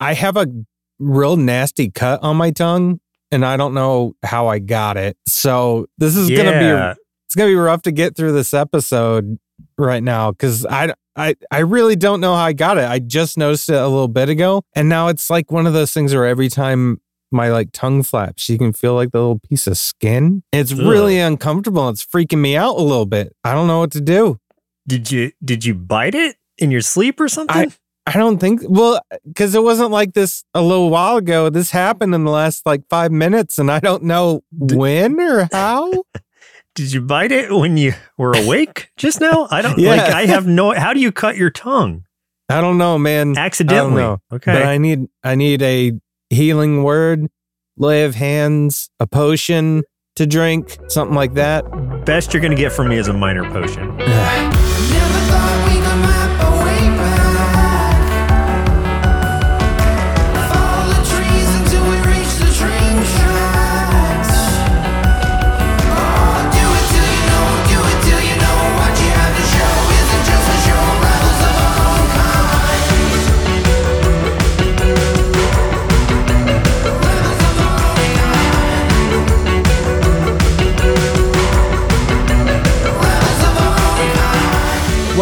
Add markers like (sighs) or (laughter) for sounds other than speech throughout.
I have a real nasty cut on my tongue and I don't know how I got it. So this is gonna be it's gonna be rough to get through this episode right now because I I I really don't know how I got it. I just noticed it a little bit ago, and now it's like one of those things where every time my like tongue flaps, you can feel like the little piece of skin. It's really uncomfortable. It's freaking me out a little bit. I don't know what to do. Did you did you bite it in your sleep or something? I don't think well because it wasn't like this a little while ago. This happened in the last like five minutes, and I don't know (laughs) when or how. Did you bite it when you were awake (laughs) just now? I don't Yeah. like I have no how do you cut your tongue? I don't know, man. Accidentally. know. Okay. But I need I need a healing word, lay of hands, a potion to drink, something like that. Best you're gonna get from me is a minor potion. (sighs)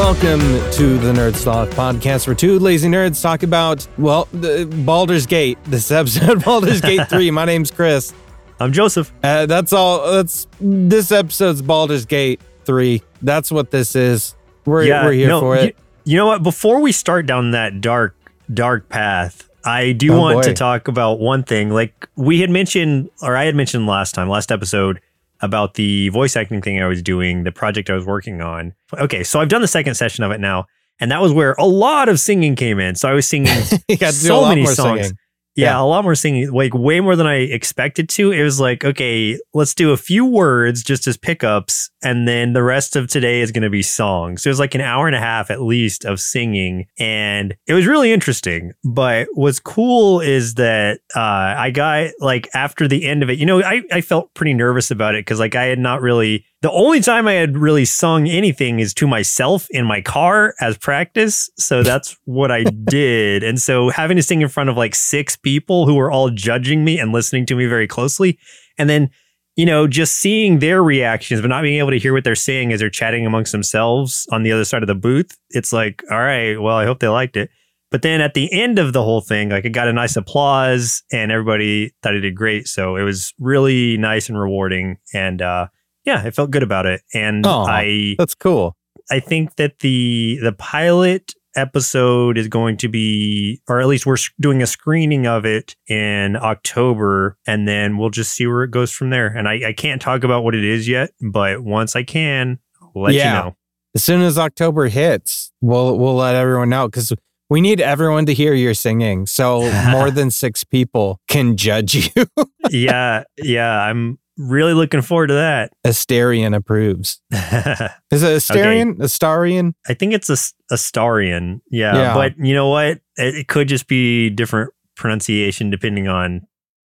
Welcome to the Nerd Sloth podcast, where two lazy nerds talk about well, the Baldur's Gate. This episode, (laughs) Baldur's Gate (laughs) three. My name's Chris. I'm Joseph. Uh, that's all. That's this episode's Baldur's Gate three. That's what this is. We're we're here no, for you- it. You, know what? Before we start down that dark, dark path, I do Oh, want to talk about one thing. Like we had mentioned, or I had mentioned last time, last episode, about the voice acting thing I was doing, the project I was working on. Okay, so I've done the second session of it now, and that was where a lot of singing came in. So I was singing (laughs) got so many songs. singing. Yeah, Yeah. a lot more singing, like way more than I expected to. It was like, okay, let's do a few words just as pickups, and then the rest of today is going to be songs. So it was like an hour and a half at least of singing, and it was really interesting. But what's cool is that uh, I got like after the end of it, you know, I, I felt pretty nervous about it because like I had not really. The only time I had really sung anything is to myself in my car as practice. So that's what I (laughs) did. And so having to sing in front of like six people who were all judging me and listening to me very closely. And then, you know, just seeing their reactions, but not being able to hear what they're saying as they're chatting amongst themselves on the other side of the booth. It's like, all right, well, I hope they liked it. But then at the end of the whole thing, like it got a nice applause and everybody thought I did great. So it was really nice and rewarding. And uh yeah, I felt good about it. And Aw. I That's cool. I think that the the pilot episode is going to be, or at least we're doing a screening of it in October, and then we'll just see where it goes from there. And I, I can't talk about what it is yet, but once I can, I'll let Yeah. you know. As soon as October hits, we'll we'll let everyone know because we need everyone to hear your singing, so (laughs) more than six people can judge you. yeah, yeah, I'm really looking forward to that. Asterion approves. (laughs) Is it Asterion? Astarian? I think it's a, s- a Starian. Yeah, Yeah. but you know what? It, it could just be different pronunciation depending on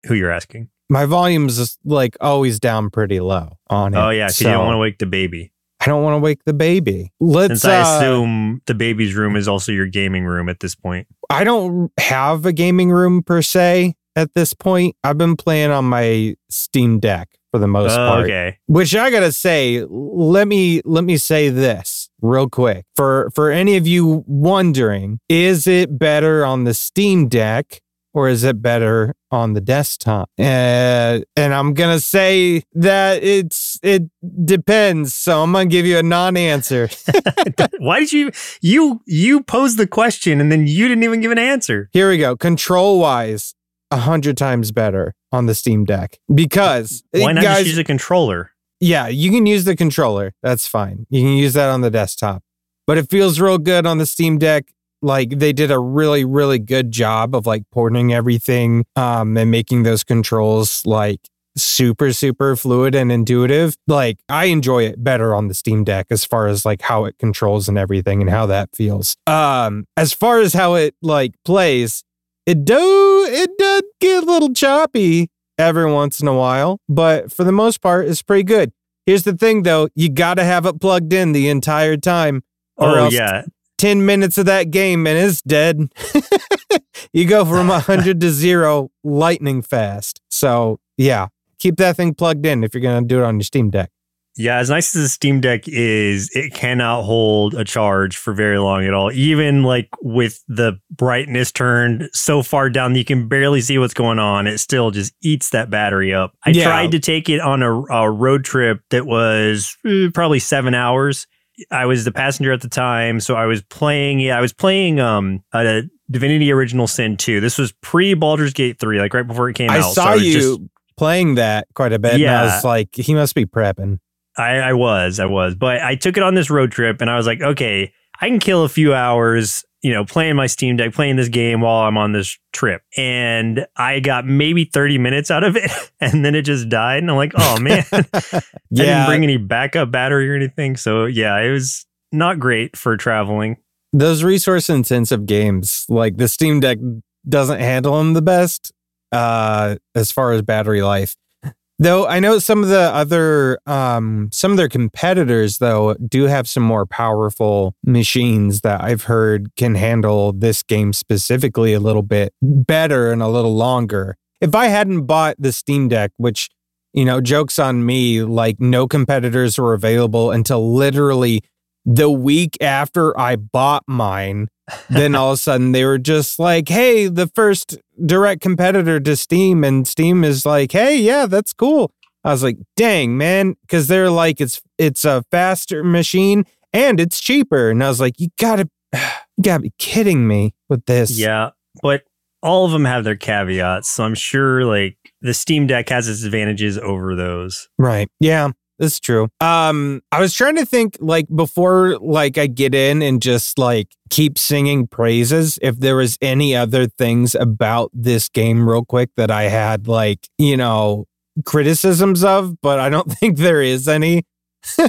who you're asking. My volume's like always down pretty low on it. Oh yeah, because you don't want to wake the baby. I don't want to wake the baby. Let's. Since I uh, assume the baby's room is also your gaming room at this point. I don't have a gaming room per se at this point. I've been playing on my Steam Deck for the most Oh, part. okay. Which I gotta say, let me let me say this real quick for for any of you wondering: is it better on the Steam Deck or is it better on the desktop? Uh, and I'm gonna say that it's it depends. So I'm gonna give you a non-answer. (laughs) (laughs) Why did you you you pose the question and then you didn't even give an answer? Here we go. Control wise, a hundred times better on the Steam Deck because Why not guys, just use a controller? Yeah, you can use the controller. That's fine. You can use that on the desktop. But it feels real good on the Steam Deck. Like they did a really, really good job of like porting everything um and making those controls like super, super fluid and intuitive. Like I enjoy it better on the Steam Deck as far as like how it controls and everything and how that feels. Um, as far as how it like plays, it do it does get a little choppy every once in a while, but for the most part, it's pretty good. Here's the thing though, you gotta have it plugged in the entire time. Or oh else yeah. 10 minutes of that game and it's dead. (laughs) you go from 100 to 0 lightning fast. So, yeah, keep that thing plugged in if you're going to do it on your Steam Deck. Yeah, as nice as the Steam Deck is, it cannot hold a charge for very long at all. Even like with the brightness turned so far down that you can barely see what's going on, it still just eats that battery up. I Yeah. tried to take it on a, a road trip that was eh, probably seven hours. I was the passenger at the time, so I was playing. Yeah, I was playing um a Divinity Original Sin 2. This was pre Baldur's Gate 3, like right before it came I out. So saw you just- playing that quite a bit. And I was like, he must be prepping. I, I was, I was, but I took it on this road trip and I was like, okay, I can kill a few hours, you know, playing my Steam Deck, playing this game while I'm on this trip. And I got maybe 30 minutes out of it (laughs) and then it just died. And I'm like, oh man, (laughs) I didn't (laughs) bring any backup battery or anything. So yeah, it was not great for traveling. those resource intensive games, like the Steam Deck doesn't handle them the best uh, as far as battery life. Though I know some of the other, um, some of their competitors, though, do have some more powerful machines that I've heard can handle this game specifically a little bit better and a little longer. If I hadn't bought the Steam Deck, which, you know, jokes on me, like no competitors were available until literally the week after I bought mine, then all of a sudden they were just like, hey, the first direct competitor to Steam. And Steam is like, hey, yeah, that's cool. I was like, dang, man. Cause they're like, it's it's a faster machine and it's cheaper. And I was like, you gotta you gotta be kidding me with this. Yeah, but all of them have their caveats. So I'm sure like the Steam Deck has its advantages over those. Right. Yeah. That's true. Um, I was trying to think like before like I get in and just like keep singing praises if there was any other things about this game real quick that I had like, you know, criticisms of, but I don't (laughs) think there is any. (laughs) uh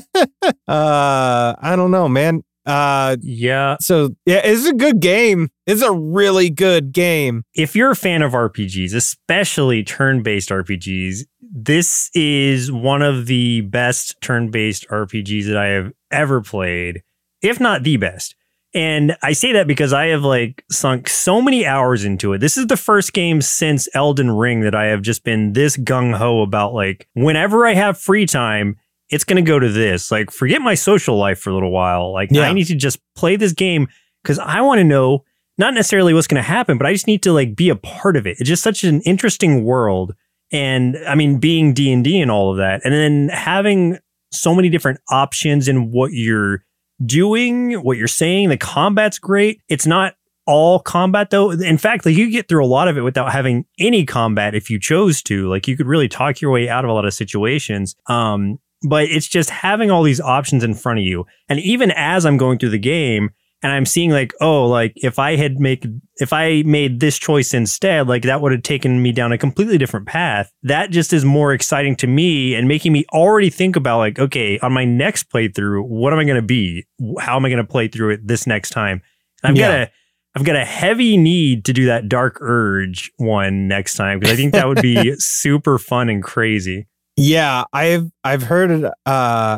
I don't know, man. Uh Yeah, so yeah, it's a good game. It's a really good game. if you're a fan of RPGs, especially turn-based RPGs, this is one of the best turn-based RPGs that I have ever played, if not the best. And I say that because I have like sunk so many hours into it. This is the first game since Elden Ring that I have just been this gung ho about. Like, whenever I have free time, it's going to go to this. Like, forget my social life for a little while. Like, Yeah. I need to just play this game because I want to know not necessarily what's going to happen, but I just need to like be a part of it. It's just such an interesting world. And I mean, being D and D and all of that, and then having so many different options in what you're doing, what you're saying. The combat's great. It's not all combat though. In fact, like you get through a lot of it without having any combat if you chose to. Like you could really talk your way out of a lot of situations. Um, but it's just having all these options in front of you. And even as I'm going through the game and I'm seeing like, oh, like if I had make if I made this choice instead, like that would have taken me down a completely different path. That just is more exciting to me and making me already think about like, okay, on my next playthrough, what am I going to be? How am I going to play through it this next time? And I've got a I've got a heavy need to do that Dark Urge one next time because I think that would be (laughs) super fun and crazy. Yeah, I've I've heard uh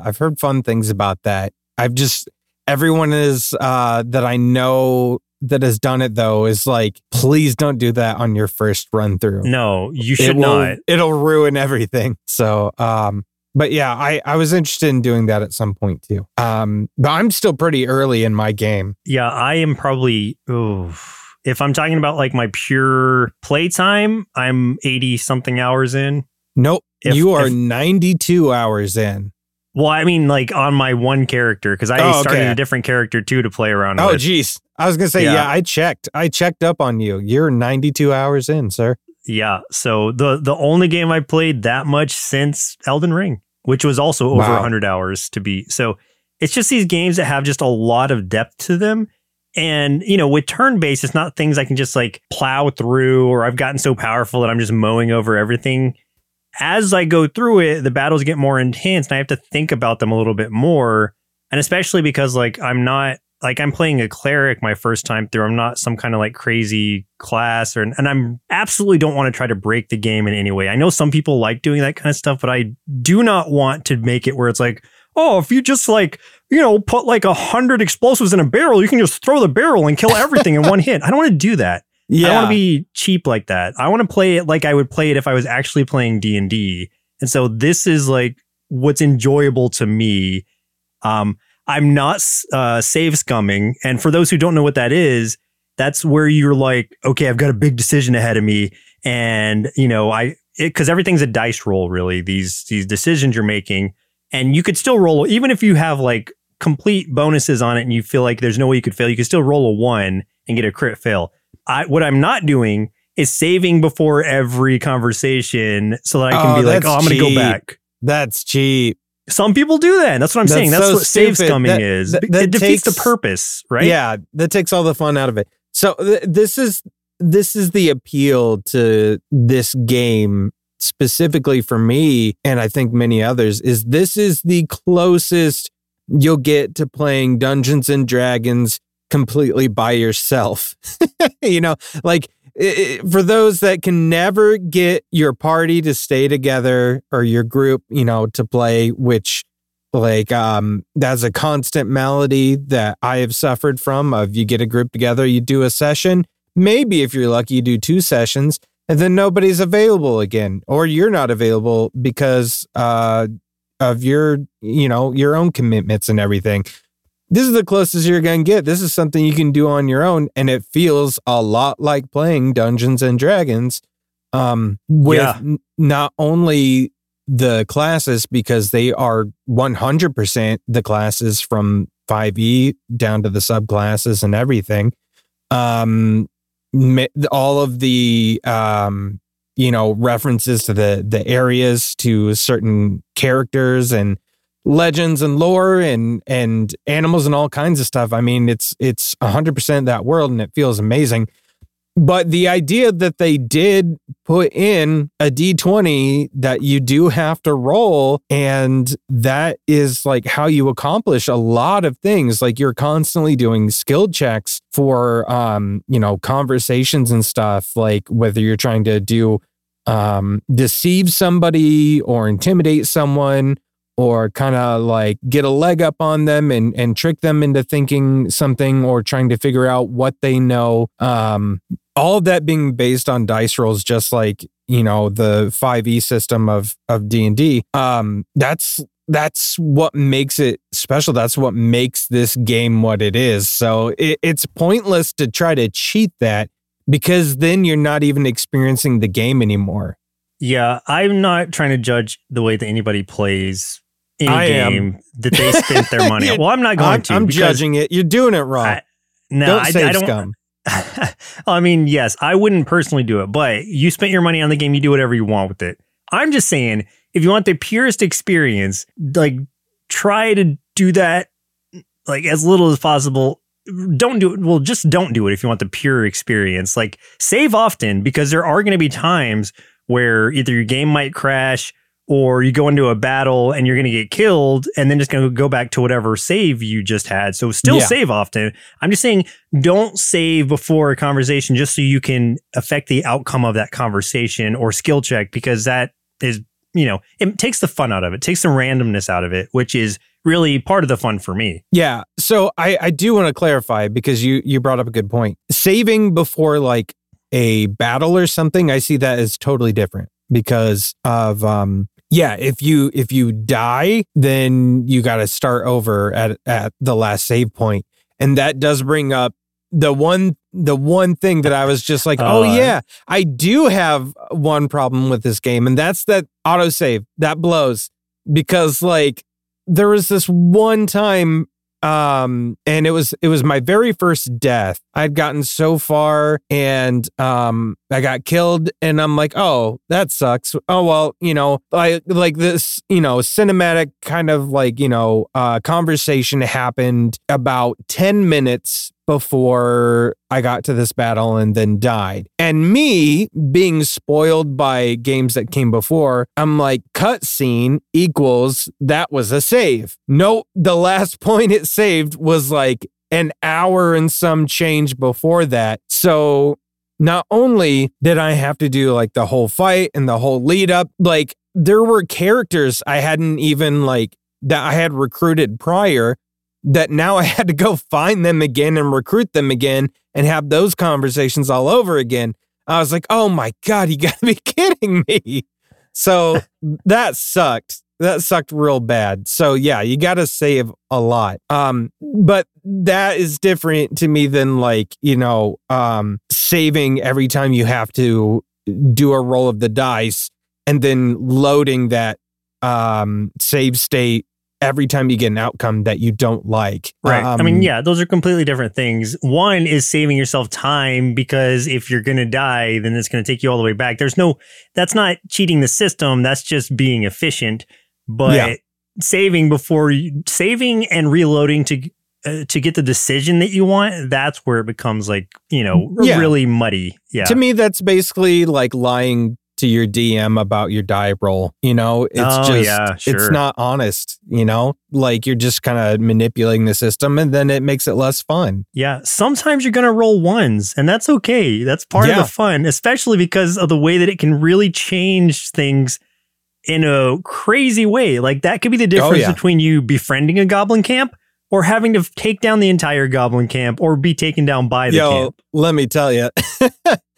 I've heard fun things about that. I've just everyone is uh that I know that has done it though is like please don't do that on your first run through. No, you it should will, not. It'll ruin everything. So um but yeah, I I was interested in doing that at some point too. Um but I'm still pretty early in my game. Yeah, I am probably. If I'm talking about like my pure playtime, I'm 80 something hours in. Nope. If- you are if- 92 hours in. Well, I mean, like on my one character because I Oh, started okay. a different character too to play around Oh with. geez. I was gonna say, Yeah. yeah, I checked. I checked up on you. You're 92 hours in, sir. Yeah, so the the only game I played that much since Elden Ring, which was also over Wow. 100 hours to be. So it's just these games that have just a lot of depth to them. And, you know, with turn based, it's not things I can just like plow through or I've gotten so powerful that I'm just mowing over everything. As I go through it, the battles get more intense and I have to think about them a little bit more. And especially because, like, I'm not like I'm playing a cleric my first time through. I'm not some kind of like crazy class or and I'm absolutely don't want to try to break the game in any way. I know some people like doing that kind of stuff, but I do not want to make it where it's like, oh, if you just like, you know, put like a hundred explosives in a barrel, you can just throw the barrel and kill everything in one (laughs) hit. I don't want to do that. I don't want to be cheap like that. I want to play it like I would play it if I was actually playing D and D. And so this is like what's enjoyable to me. Um, I'm not uh, save scumming, and for those who don't know what that is, that's where you're like, okay, I've got a big decision ahead of me, and you know, I because everything's a dice roll, really. These these decisions you're making, and you could still roll even if you have like complete bonuses on it, and you feel like there's no way you could fail. You could still roll a one and get a crit fail. I what I'm not doing is saving before every conversation so that I can Oh, be like, oh, I'm going to go back. That's cheap. Some people do that. And that's what I'm That's saying. That's so what save stupid. scumming That- is. that- it defeats takes- the purpose, right? Yeah, that takes all the fun out of it. So th- this is this is the appeal to this game specifically for me and I think many others is this is the closest you'll get to playing Dungeons and Dragons completely by yourself. (laughs) you know, like i- i- for those that can never get your party to stay together or your group, you know, to play which like um that's a constant malady that I have suffered from of you get a group together, you do a session, maybe if you're lucky you do two sessions and then nobody's available again or you're not available because uh of your you know your own commitments and everything. This is the closest you're going to get. This is something you can do on your own and it feels a lot like playing Dungeons and Dragons um with Yeah. n- not only the classes because they are 100% the classes from 5e down to the subclasses and everything um all of the um you know references to the the areas to certain characters and legends and lore and and animals and all kinds of stuff. I mean it's it's 100% that world and it feels amazing. But the idea that they did put in a d20 that you do have to roll and that is like how you accomplish a lot of things. Like you're constantly doing skill checks for um you know conversations and stuff like whether you're trying to do um deceive somebody or intimidate someone or kind of like get a leg up on them and and trick them into thinking something or trying to figure out what they know. Um all of that being based on dice rolls just like you know the 5e system of of D&D um that's that's what makes it special. That's what makes this game what it is. So it, it's pointless to try to cheat that because then you're not even experiencing the game anymore. Yeah, I'm not trying to judge the way that anybody plays any I am. game that they spent their money on. (laughs) Well, I'm not going I'm, to. I'm judging it you're doing it wrong I- No, don't I, I don't. scum (laughs) I mean, yes, I wouldn't personally do it, but you spent your money on the game, you do whatever you want with it. I'm just saying, if you want the purest experience, like try to do that like as little as possible. Don't do it. Well, just don't do it if you want the pure experience. Like save often because there are going to be times where either your game might crash or you go into a battle and you're going to get killed and then just going to go back to whatever save you just had. So still Yeah. save often. I'm just saying don't save before a conversation just so you can affect the outcome of that conversation or skill check because that is, you know, it takes the fun out of it, takes the randomness out of it, which is really part of the fun for me. Yeah. So I, I do want to clarify because you you brought up a good point. Saving before like a battle or something, I see that as totally different because of um yeah, if you if you die, then you got to start over at at the last save point. And that does bring up the one the one thing that I was just like, "Oh Uh, yeah, I do have one problem with this game and that's that autosave. That blows because like there was this one time um and it was it was my very first death i'd gotten so far and um i got killed and i'm like oh that sucks oh well you know like like this you know cinematic kind of like you know uh conversation happened about 10 minutes before I got to this battle and then died. And me being spoiled by games that came before, I'm like, cutscene equals that was a save. Nope, the last (laughs) point it saved was like an hour and some change before that. So not only did I have to do like the whole fight and the whole lead up, like there were characters I hadn't even like that I had recruited prior that now (laughs) I had to go find them again and recruit them again and have those conversations all over again. I was like, oh my God, you gotta be (laughs) kidding me. So that sucked. That sucked real bad. So yeah, you gotta save a lot. Um, but that is different to me than like, you know, um saving every time you have to do a roll of the dice and then loading that um save state every time you get an outcome that you don't like. Right. I Um, mean, yeah, those are completely different things. One is saving yourself time because if you're going to die, then it's going to take you all the way back. There's no, that's not cheating the system. That's just being efficient. But Yeah. saving before you, saving and reloading to, uh, to get the decision that you want, that's where it becomes like, you know, Yeah. really muddy. Yeah. To me, that's basically like lying to your DM about your die roll. You know, it's Oh, just yeah, it's not honest. You know, like you're just kind of manipulating the system, and then it makes it less fun. Yeah, sometimes you're going to roll ones, and that's okay. That's part Yeah. of the fun, especially because of the way that it can really change things in a crazy way. Like that could be the difference Oh, yeah. between you befriending a goblin camp or having to take down the entire goblin camp or be taken down by the Yo, let me tell you, (laughs)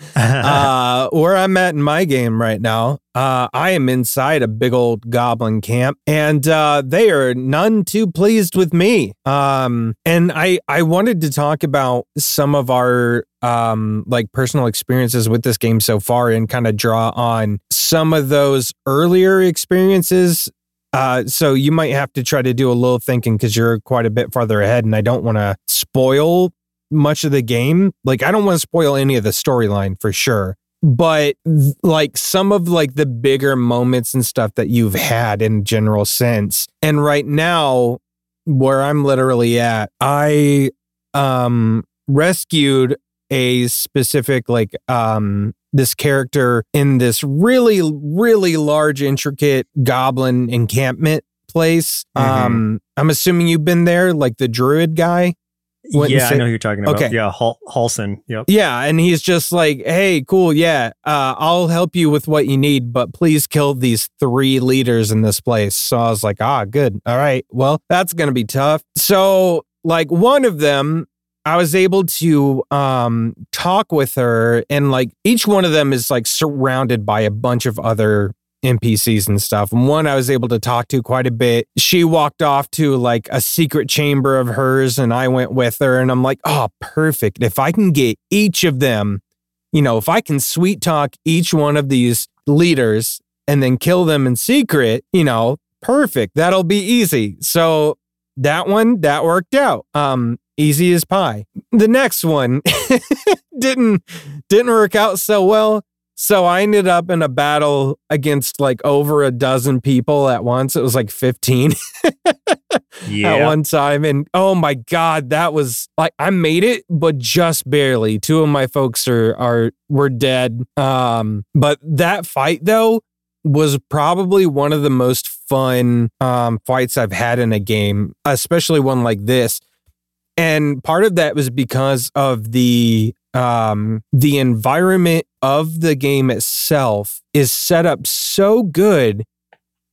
(laughs) uh, where I'm at in my game right now, uh, I am inside a big old goblin camp, and uh, they are none too pleased with me. Um, and I I wanted to talk about some of our um like personal experiences with this game so far, and kind of draw on some of those earlier experiences. Uh, so you might have to try to do a little thinking because you're quite a bit farther ahead, and I don't want to spoil much of the game. Like I don't want to spoil any of the storyline for sure. But like some of like the bigger moments and stuff that you've had in general sense. And right now where I'm literally at, I um rescued a specific like um this character in this really really large intricate goblin encampment place. Mhm. Um I'm assuming you've been there like the druid guy. Yeah, I know who you're talking about. Okay. Yeah, Hal- Halsin. Yep. Yeah, and he's just like, "Hey, cool, yeah, uh, I'll help you with what you need, but please kill these three leaders in this place." So I was like, "Ah, good, all right. Well, that's gonna be tough." So, like, one of them, I was able to um talk with her, and like each one of them is like surrounded by a bunch of other NPCs and stuff. And one I was able to talk to quite a bit. She walked off to like a secret chamber of hers, and I went with her. And I'm like, oh, perfect. If I can get each of them, you know, if I can sweet talk each one of these leaders and then kill them in secret, you know, perfect. That'll be easy. So that one, that worked out. Um, easy as pie. The next one (laughs) didn't didn't work out so well. So I ended up in a battle against like over a dozen people at once. It was like 15 (laughs) at Yeah. one time. And oh my God, that was like I made it, but just barely. Two of my folks are are were dead. Um, but that fight though was probably one of the most fun um fights I've had in a game, especially one like this. And part of that was because of the um the environment of the game itself is set up so good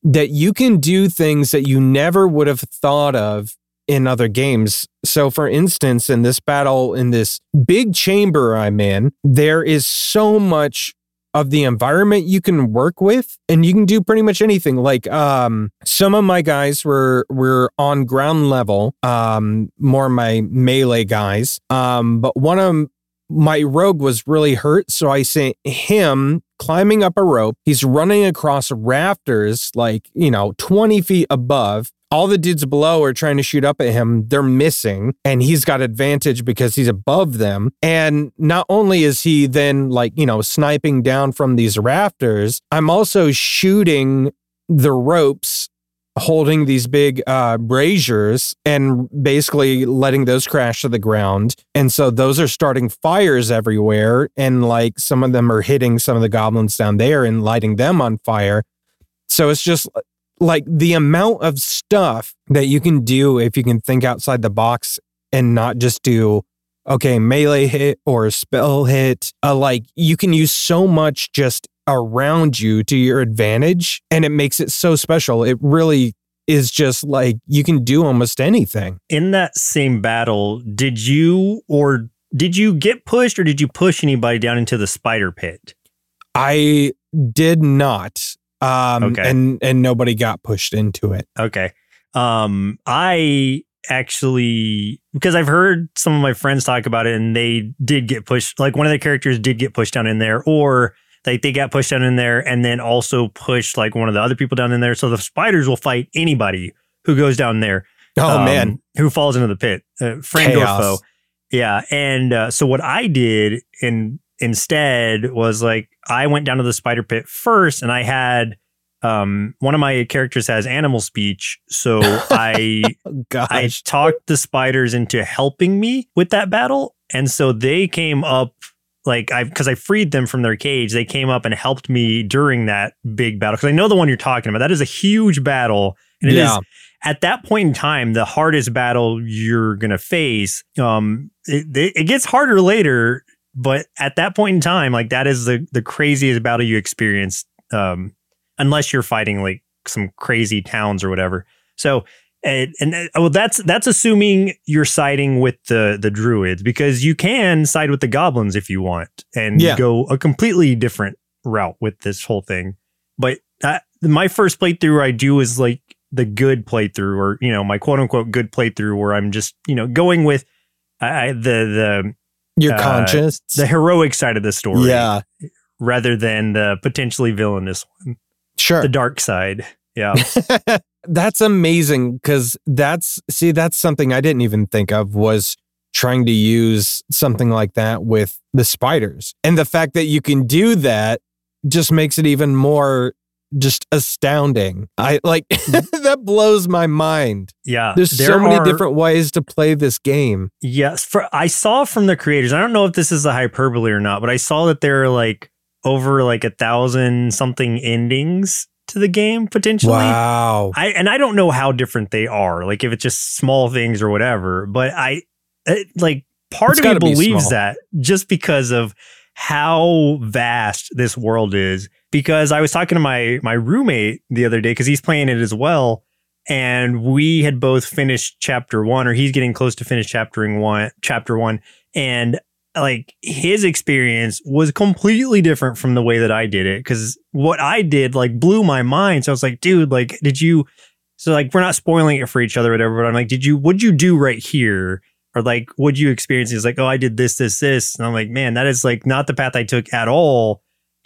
that you can do things that you never would have thought of in other games. So for instance, in this battle in this big chamber I'm in, there is so much of the environment you can work with and you can do pretty much anything. Like um some of my guys were were on ground level um more my melee guys um but one of my rogue was really hurt so i sent him climbing up a rope. He's running across rafters like you know 20 feet above all the dudes below are trying to shoot up at him. They're missing, and he's got advantage because he's above them. And not only is he then like, you know, sniping down from these rafters, I'm also shooting the ropes holding these big uh braziers and basically letting those crash to the ground and so those are starting fires everywhere and like some of them are hitting some of the goblins down there and lighting them on fire so it's just like the amount of stuff that you can do if you can think outside the box and not just do okay melee hit or spell hit uh, like you can use so much just around you to your advantage and it makes it so special it really is just like you can do almost anything. In that same battle, did you or did you get pushed or did you push anybody down into the spider pit? I did not. Um Okay. and and nobody got pushed into it. Okay. Um, I actually because I've heard some of my friends talk about it and they did get pushed like one of the characters did get pushed down in there or like they got pushed down in there and then also pushed like one of the other people down in there. So the spiders will fight anybody who goes down there. Oh um, man. who falls into the pit, uh, friend or foe. Yeah, and uh, so what I did in instead was like I went down to the spider pit first, and I had um one of my characters has animal speech, so (laughs) I. I talked the spiders into helping me with that battle, and so they came up like I because I freed them from their cage. They came up and helped me during that big battle because I know the one you're talking about. That is a huge battle, and it is yeah. at that point in time the hardest battle you're gonna face. Um, it, it gets harder later, but at that point in time, like that is the the craziest battle you experience. Um, unless you're fighting like some crazy towns or whatever. So. And, and uh, well, that's that's assuming you're siding with the the druids because you can side with the goblins if you want and Yeah. go a completely different route with this whole thing. But uh, my first playthrough I do is like the good playthrough, or you know, my quote unquote good playthrough, where I'm just you know going with I, I- the the Your uh, conscience. the heroic side of the story, yeah. rather than the potentially villainous one, Sure. the dark side. Yeah, (laughs) that's amazing because that's see that's something i didn't even think of was trying to use something like that with the spiders and the fact that you can do that just makes it even more just astounding i like mm-hmm. (laughs) that blows my mind yeah. there's There so many are- different ways to play this game Yes, for I saw from the creators. I don't know if this is a hyperbole or not, but I saw that there are like over like a thousand something endings to the game potentially. wow I and I don't know how different they are. Like if it's just small things or whatever. But I it, like part It's of me be believes that just because of how vast this world is. Because I was talking to my my roommate the other day because he's playing it as well, and we had both finished chapter one, or he's getting close to finish chaptering one, chapter one, and like his experience was completely different from the way that I did it because what I did like blew my mind. So I was like, dude, like, did you? So like, we're not spoiling it for each other, whatever. But I'm like, did you? What'd you do right here? Or like, what'd you experience? He's like, oh, I did this, this, this, and I'm like, man, that is like not the path I took at all.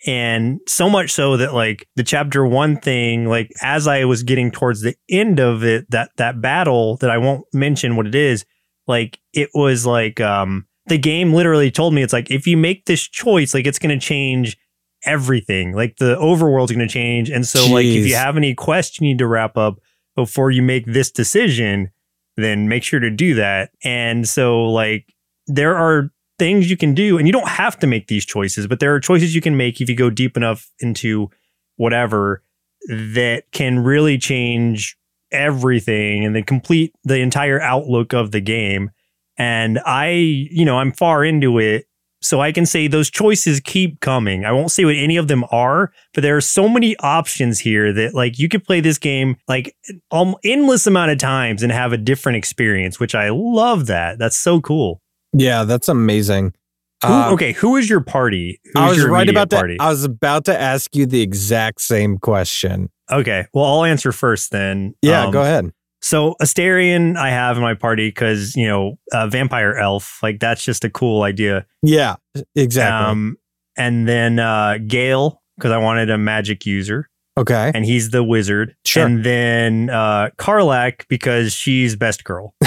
And so much so that like the chapter one thing, like as I was getting towards the end of it, that that battle that I won't mention what it is, like it was like um the game literally told me it's like if you make this choice, like it's gonna change everything. Like the overworld's gonna change. And so like if you have any quests you need to wrap up before you make this decision, then make sure to do that. And so like there are things you can do and you don't have to make these choices, but there are choices you can make if you go deep enough into whatever that can really change everything and then complete the entire outlook of the game. And I, you know, I'm far into it. So I can say those choices keep coming. I won't say what any of them are, but there are so many options here that like you could play this game like um, endless amount of times and have a different experience, which I love that. That's so cool. Yeah that's amazing Who, Um, okay, who is your party? Who's i was your right about that party? i was about to ask you the exact same question Okay, well, I'll answer first then. yeah Um, go ahead So Asterion, I have in my party because you know, uh, vampire elf, like that's just a cool idea. yeah exactly Um, and then uh, Gale because I wanted a magic user, okay and he's the wizard. Sure. And then uh, Karlach because she's best girl, (laughs)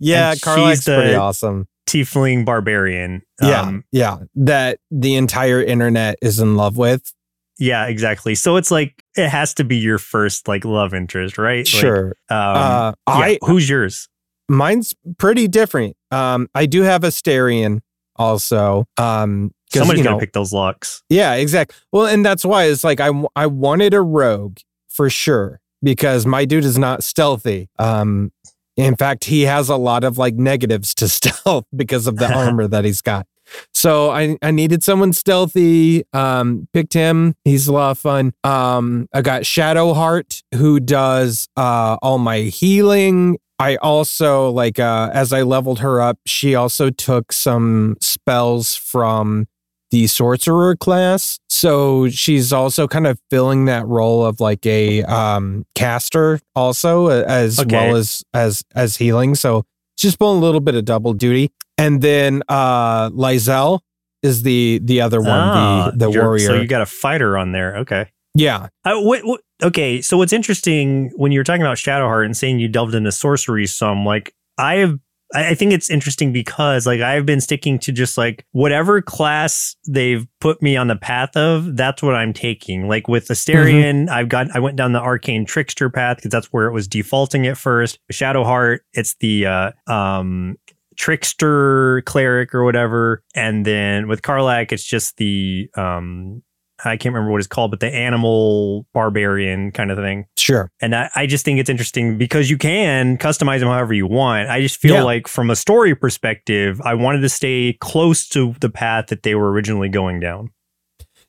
yeah, And Carla's she's the- pretty awesome. tiefling barbarian. Yeah, Um, yeah, that the entire internet is in love with. yeah, exactly. So it's like it has to be your first like love interest, right? Like, Sure, um, uh, yeah, I who's yours? mine's pretty different. Um, I do have a Asterion also. Um, Somebody's you gonna pick those locks. Yeah, exactly. Well, and that's why it's like I I wanted a rogue for sure because my dude is not stealthy. Um, in fact, he has a lot of like negatives to (laughs) stealth because of the (laughs) armor that he's got. So I, I needed someone stealthy. Um, picked him. He's a lot of fun. Um, I got Shadowheart who does uh all my healing. I also like uh as I leveled her up, she also took some spells from the sorcerer class. So she's also kind of filling that role of like a um caster also as Okay. well as as as healing. So she's pulling a little bit of double duty. And then uh Lae'zel is the the other one, Ah, the the warrior. So you got a fighter on there. Okay. yeah. Uh, what, what, okay, so what's interesting when you were talking about Shadowheart and saying you delved into sorcery some, like I have, I think it's interesting because like I've been sticking to just like whatever class they've put me on the path of, that's what I'm taking. Like with Asterion, I've got, I went down the arcane trickster path because that's where it was defaulting at first. Shadowheart, it's the, uh, um, trickster cleric or whatever and then with Karlach it's just the um I can't remember what it's called, but the animal barbarian kind of thing. Sure. And I, I just think it's interesting because you can customize them however you want. I just feel Yeah. like from a story perspective, I wanted to stay close to the path that they were originally going down.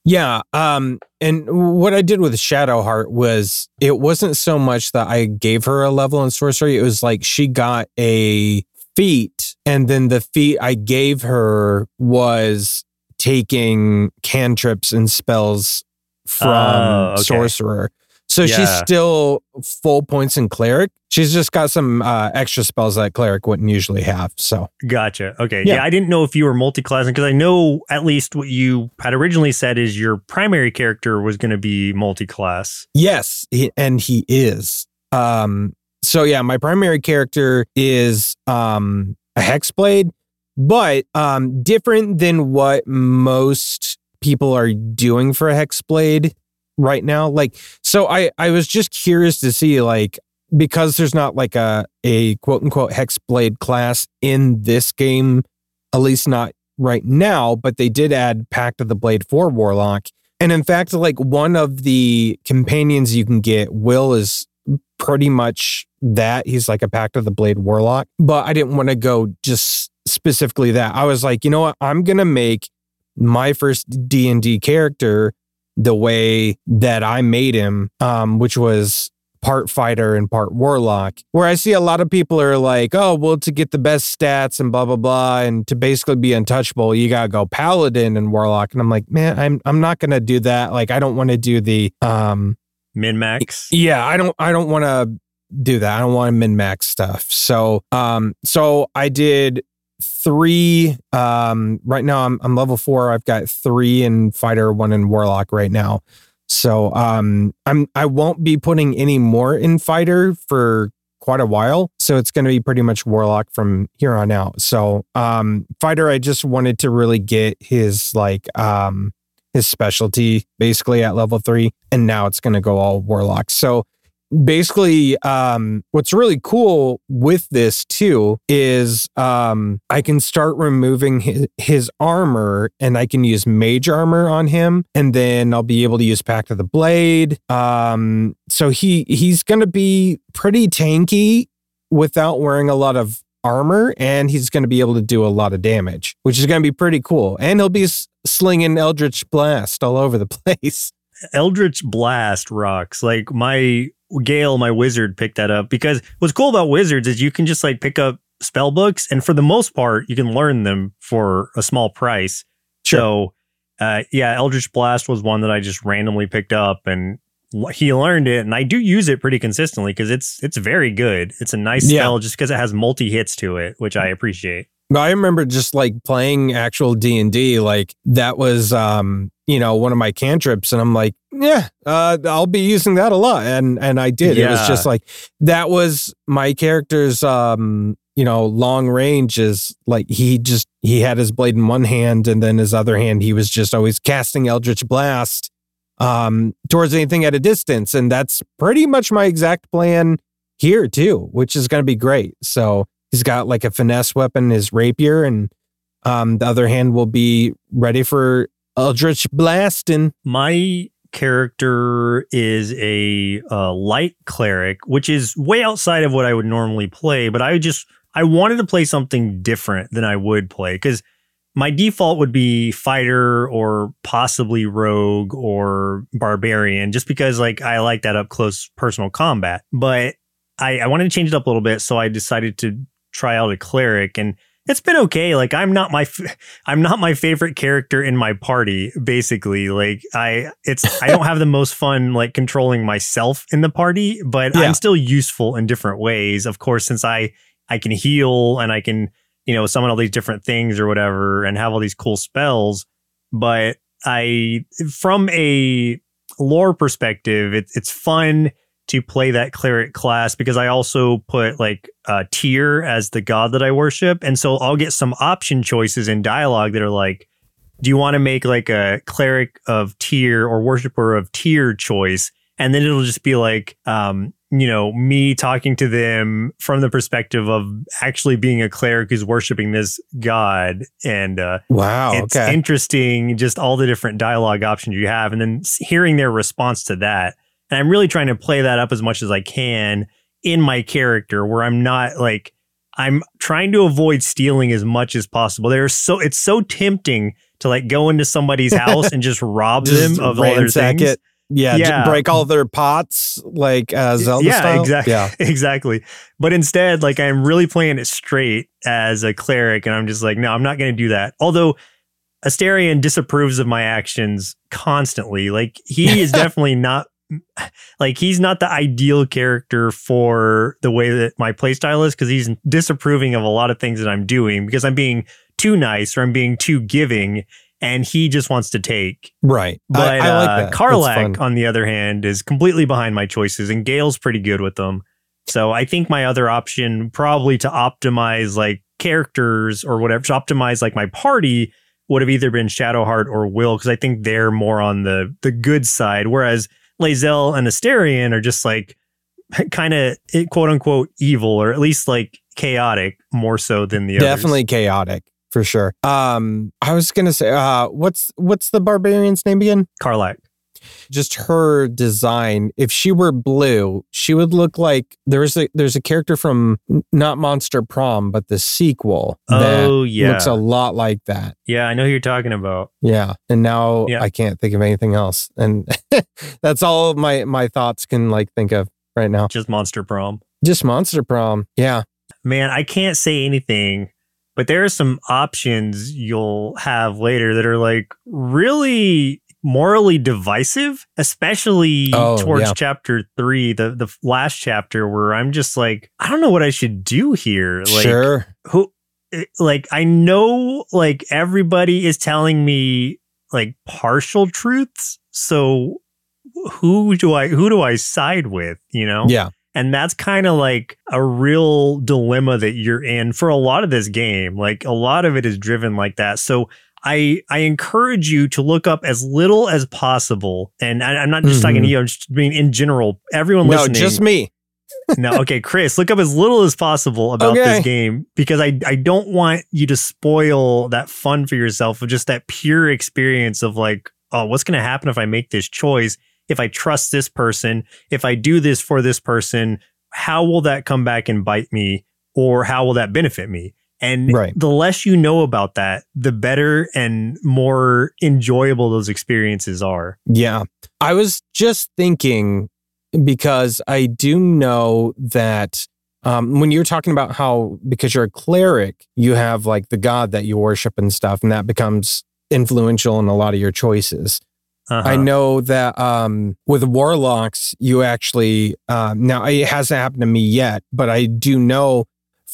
Yeah. Um, and what I did with Shadowheart was it wasn't so much that I gave her a level in sorcery. It was like she got a feat, and then the feat I gave her was taking cantrips and spells from Oh, okay. sorcerer. So she's still full points in cleric. She's just got some uh, extra spells that cleric wouldn't usually have. So Gotcha. Okay. Yeah. Yeah, I didn't know if you were multi-classing because I know at least what you had originally said is your primary character was going to be multi-class. Yes, he, and he is. Um, so yeah, my primary character is um a hexblade, but um different than what most people are doing for hexblade right now. Like, so I I was just curious to see like because there's not like a a quote unquote hexblade class in this game, at least not right now, but they did add Pact of the Blade for Warlock. And in fact, like one of the companions you can get, Wyll is pretty much that. He's like a Pact of the Blade Warlock. But I didn't want to go just specifically that. I was like, you know what? I'm gonna make my first D and D character the way that I made him, um, which was part fighter and part warlock. Where I see a lot of people are like, oh, well, to get the best stats and blah blah blah, and to basically be untouchable, you gotta go paladin and warlock. And I'm like, man, I'm I'm not gonna do that. Like, I don't want to do the um, Min-max. yeah, I don't I don't want to do that. I don't want to min max stuff. So um, so I did three. Um, right now I'm I'm level four. I've got three in fighter, one in warlock right now. So um, I'm I won't be putting any more in fighter for quite a while. So it's going to be pretty much warlock from here on out. So um, fighter, I just wanted to really get his like um his specialty basically at level three, and now it's going to go all warlock. So basically um what's really cool with this too is um i can start removing his, his armor and i can use mage armor on him and then i'll be able to use pact of the blade. Um so he he's gonna be pretty tanky without wearing a lot of armor and he's going to be able to do a lot of damage which is going to be pretty cool. And he'll be s- slinging eldritch blast all over the (laughs) place. Eldritch Blast rocks. Like my Gale, my wizard, picked that up because what's cool about wizards is you can just like pick up spell books, and for the most part, you can learn them for a small price. So, uh, yeah, Eldritch Blast was one that I just randomly picked up, and he learned it, and I do use it pretty consistently because it's it's very good. It's a nice Yeah. spell just because it has multi hits to it, which I appreciate. I remember just like playing actual D and D, like that was, um, you know, one of my cantrips, and I'm like, yeah, uh, I'll be using that a lot, and and I did. It was just like that was my character's, um, you know, long range is like he just he had his blade in one hand, and then his other hand he was just always casting Eldritch Blast, um, towards anything at a distance, and that's pretty much my exact plan here too, which is going to be great. So he's got like a finesse weapon, his rapier, and um, the other hand will be ready for Eldritch Blasting. My character is a uh, light cleric, which is way outside of what I would normally play. But I just I wanted to play something different than I would play because my default would be fighter or possibly rogue or barbarian, just because like I like that up close personal combat. But I, I wanted to change it up a little bit, so I decided to try out a cleric, and it's been okay. Like I'm not my f- (laughs) I'm not my favorite character in my party. Basically, like I it's I don't have the most fun like controlling myself in the party, but Yeah. I'm still useful in different ways. Of course, since I I can heal and I can you know summon all these different things or whatever and have all these cool spells. But I from a lore perspective, it, it's fun to play that cleric class because I also put like uh, Tyr as the god that I worship, and so I'll get some option choices in dialogue that are like, do you want to make like a cleric of Tyr or worshiper of Tyr choice? And then it'll just be like, um, you know, me talking to them from the perspective of actually being a cleric who's worshiping this god, and uh, Wow. it's okay. interesting just all the different dialogue options you have and then hearing their response to that and i'm really trying to play that up as much as i can in my character where i'm not like i'm trying to avoid stealing as much as possible there's so it's so tempting to like go into somebody's (laughs) house and just rob Just them of all their things it. Yeah, Yeah. break all their pots like uh, Zelda yeah, style. exactly. Yeah. (laughs) exactly. But instead, like I'm really playing it straight as a cleric, and I'm just like, no, I'm not going to do that. Although Astarion disapproves of my actions constantly. Like he is (laughs) definitely not. (sighs) Like he's not the ideal character for the way that my playstyle is because he's disapproving of a lot of things that I'm doing because I'm being too nice or I'm being too giving, and he just wants to take. Right. But I, I like uh, Karlach, on the other hand, is completely behind my choices, and Gale's pretty good with them. So I think my other option, probably to optimize like characters or whatever, to optimize like my party, would have either been Shadowheart or Wyll, because I think they're more on the the good side, whereas Lae'zel and Astarion are just like (laughs) kind of quote unquote evil, or at least like chaotic more so than the others. Definitely chaotic for sure. Um, I was gonna say, uh, what's what's the barbarian's name again? Karlach. Just her design. If she were blue, she would look like there's a there's a character from not Monster Prom, but the sequel that Oh yeah, looks a lot like that. yeah. I know who you're talking about. Yeah, and now Yeah. I can't think of anything else, and (laughs) that's all my my thoughts can like think of right now. Just Monster Prom. Just Monster Prom. Yeah, man, I can't say anything, but there are some options you'll have later that are like really morally divisive, especially Oh, towards yeah. chapter three, the the last chapter, where I'm just like, I don't know what I should do here. Like, sure. who, eh, like, I know, like everybody is telling me like partial truths, so who do I who do I side with? You know? Yeah, And that's kind of like a real dilemma that you're in for a lot of this game. Like a lot of it is driven like that. So I I encourage you to look up as little as possible. And I, I'm not just talking to mm-hmm. you, I'm just being in general. Everyone listening. no, just me. (laughs) no, okay, Chris, look up as little as possible about Okay. this game because I I don't want you to spoil that fun for yourself of just that pure experience of like, oh, what's gonna happen if I make this choice? If I trust this person, if I do this for this person, how will that come back and bite me? Or how will that benefit me? And Right. the less you know about that, the better and more enjoyable those experiences are. Yeah. I was just thinking because I do know that um, when you're talking about how, because you're a cleric, you have like the god that you worship and stuff, and that becomes influential in a lot of your choices. Uh-huh. I know that um, with warlocks, you actually, um, now it hasn't happened to me yet, but I do know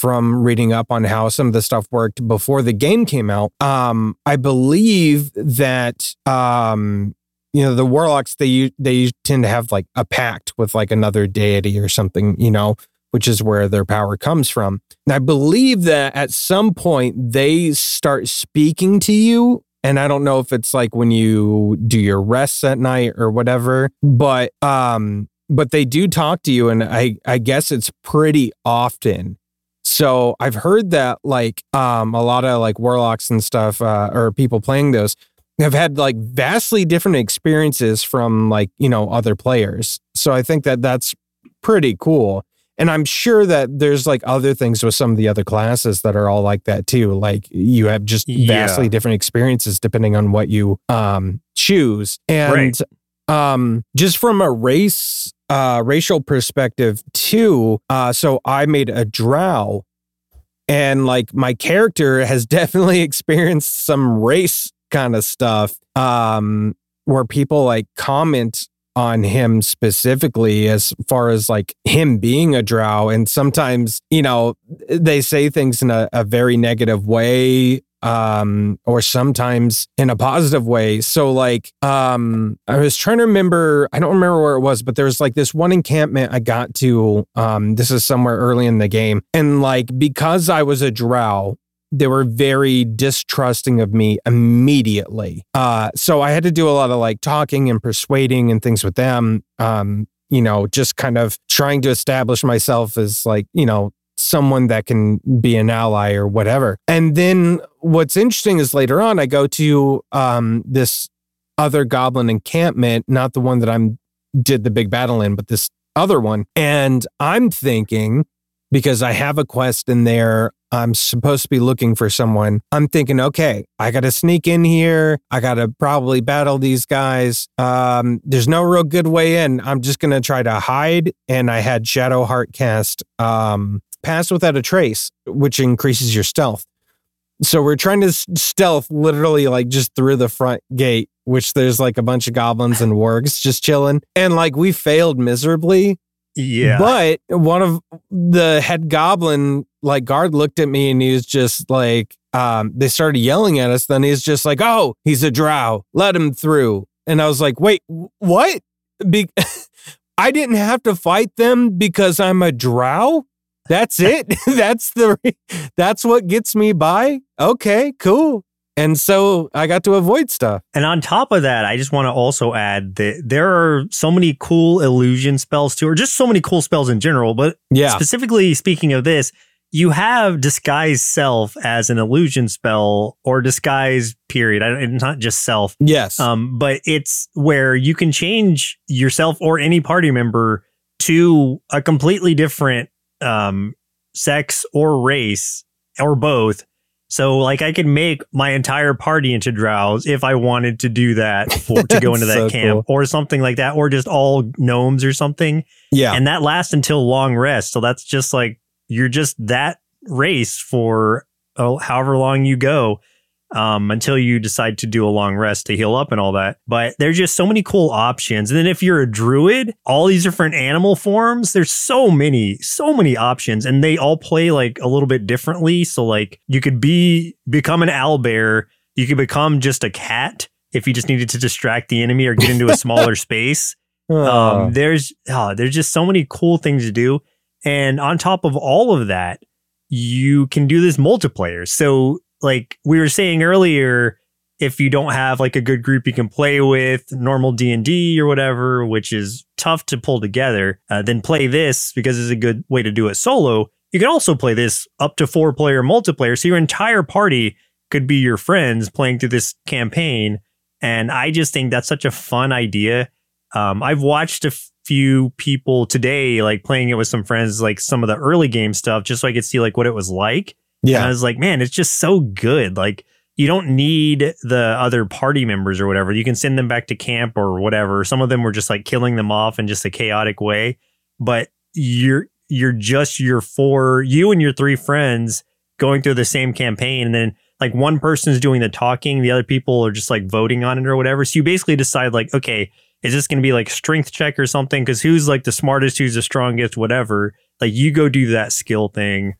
from reading up on how some of the stuff worked before the game came out. Um, I believe that, um, you know, the warlocks, they, they tend to have like a pact with like another deity or something, you know, which is where their power comes from. And I believe that at some point they start speaking to you. And I don't know if it's like when you do your rests at night or whatever, but um, but they do talk to you, and I I guess it's pretty often. So I've heard that like um a lot of like warlocks and stuff uh, or people playing those have had like vastly different experiences from like you know other players. So I think that that's pretty cool. and I'm sure that there's like other things with some of the other classes that are all like that too. Like you have just Yeah. vastly different experiences depending on what you um choose. And Right. um just from a race uh racial perspective too, uh so I made a drow and like my character has (laughs) definitely experienced some race kind of stuff um where people like comment on him specifically as far as like him being a drow. And sometimes you know they say things in a, a very negative way um or sometimes in a positive way so like um i was trying to remember i don't remember where it was but there was like this one encampment i got to um this is somewhere early in the game and like because i was a drow they were very distrusting of me immediately. Uh, so I had to do a lot of like talking and persuading and things with them. Um, you know, just kind of trying to establish myself as like, you know, someone that can be an ally or whatever. And then what's interesting is later on I go to um this other goblin encampment, not the one that I'm did the big battle in, but this other one. And I'm thinking, because I have a quest in there. I'm supposed to be looking for someone. I'm thinking, okay, I got to sneak in here. I got to probably battle these guys. Um, there's no real good way in. I'm just going to try to hide. And I had Shadowheart cast um, Pass Without a Trace, which increases your stealth. So we're trying to stealth literally like just through the front gate, which there's like a bunch of goblins and wargs just chilling. And like we failed miserably. Yeah. But one of the head goblin, like guard, looked at me and he was just like, um, they started yelling at us. Then he's just like, oh, he's a drow. Let him through. And I was like, wait, what? Be- (laughs) I didn't have to fight them because I'm a drow. That's it. (laughs) that's the. That's what gets me by. Okay, cool. And so I got to avoid stuff. And on top of that, I just want to also add that there are so many cool illusion spells too, or just so many cool spells in general. But Yeah. specifically speaking of this, you have disguise self as an illusion spell or disguise period. I not just self. Yes. Um, but it's where you can change yourself or any party member to a completely different um, sex or race or both. So, like, I could make my entire party into drows if I wanted to do that for, to go (laughs) into that So camp or something like that, or just all gnomes or something. yeah. And that lasts until long rest. So that's just like you're just that race for oh, however long you go um, until you decide to do a long rest to heal up and all that. But there's just so many cool options. And then if you're a druid, all these different animal forms, there's so many, so many options, and they all play like a little bit differently. So like you could be become an owl bear, you could become just a cat if you just needed to distract the enemy or get into a smaller (laughs) space. Oh. Um, there's oh, there's just so many cool things to do, and on top of all of that, you can do this multiplayer. So, like we were saying earlier, if you don't have like a good group you can play with, normal D and D or whatever, which is tough to pull together, uh, then play this because it's a good way to do it solo. You can also play this up to four player multiplayer, so your entire party could be your friends playing through this campaign. And I just think that's such a fun idea. Um, I've watched a few people today, like playing it with some friends, like some of the early game stuff, just so I could see like what it was like. And I was like, man, it's just so good. Like you don't need the other party members or whatever. You can send them back to camp or whatever. Some of them were just like killing them off in just a chaotic way. But you're you're just your four, you and your three friends going through the same campaign, and then like one person's doing the talking, the other people are just like voting on it or whatever. So you basically decide like, okay, is this going to be like strength check or something? Because who's like the smartest, who's the strongest, whatever. Like you go do that skill thing,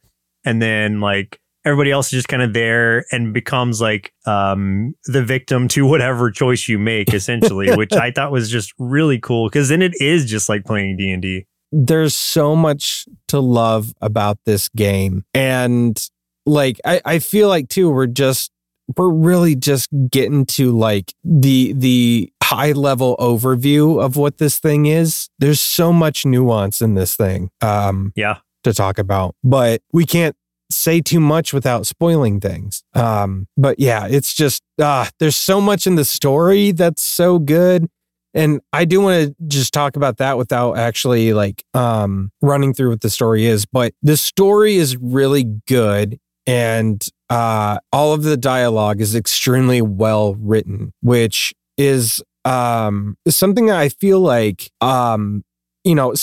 and then like everybody else is just kind of there and becomes like um the victim to whatever choice you make (laughs) essentially which i thought was just really cool because then it is just like playing d&d there's so much to love about this game. And like I, I feel like too, we're just we're really just getting to like the the high level overview of what this thing is. There's so much nuance in this thing um yeah to talk about. But we can't say too much without spoiling things. Um but yeah, it's just uh there's so much in the story that's so good and I do want to just talk about that without actually like um running through what the story is, but the story is really good and uh all of the dialogue is extremely well written, which is um something I feel like um you know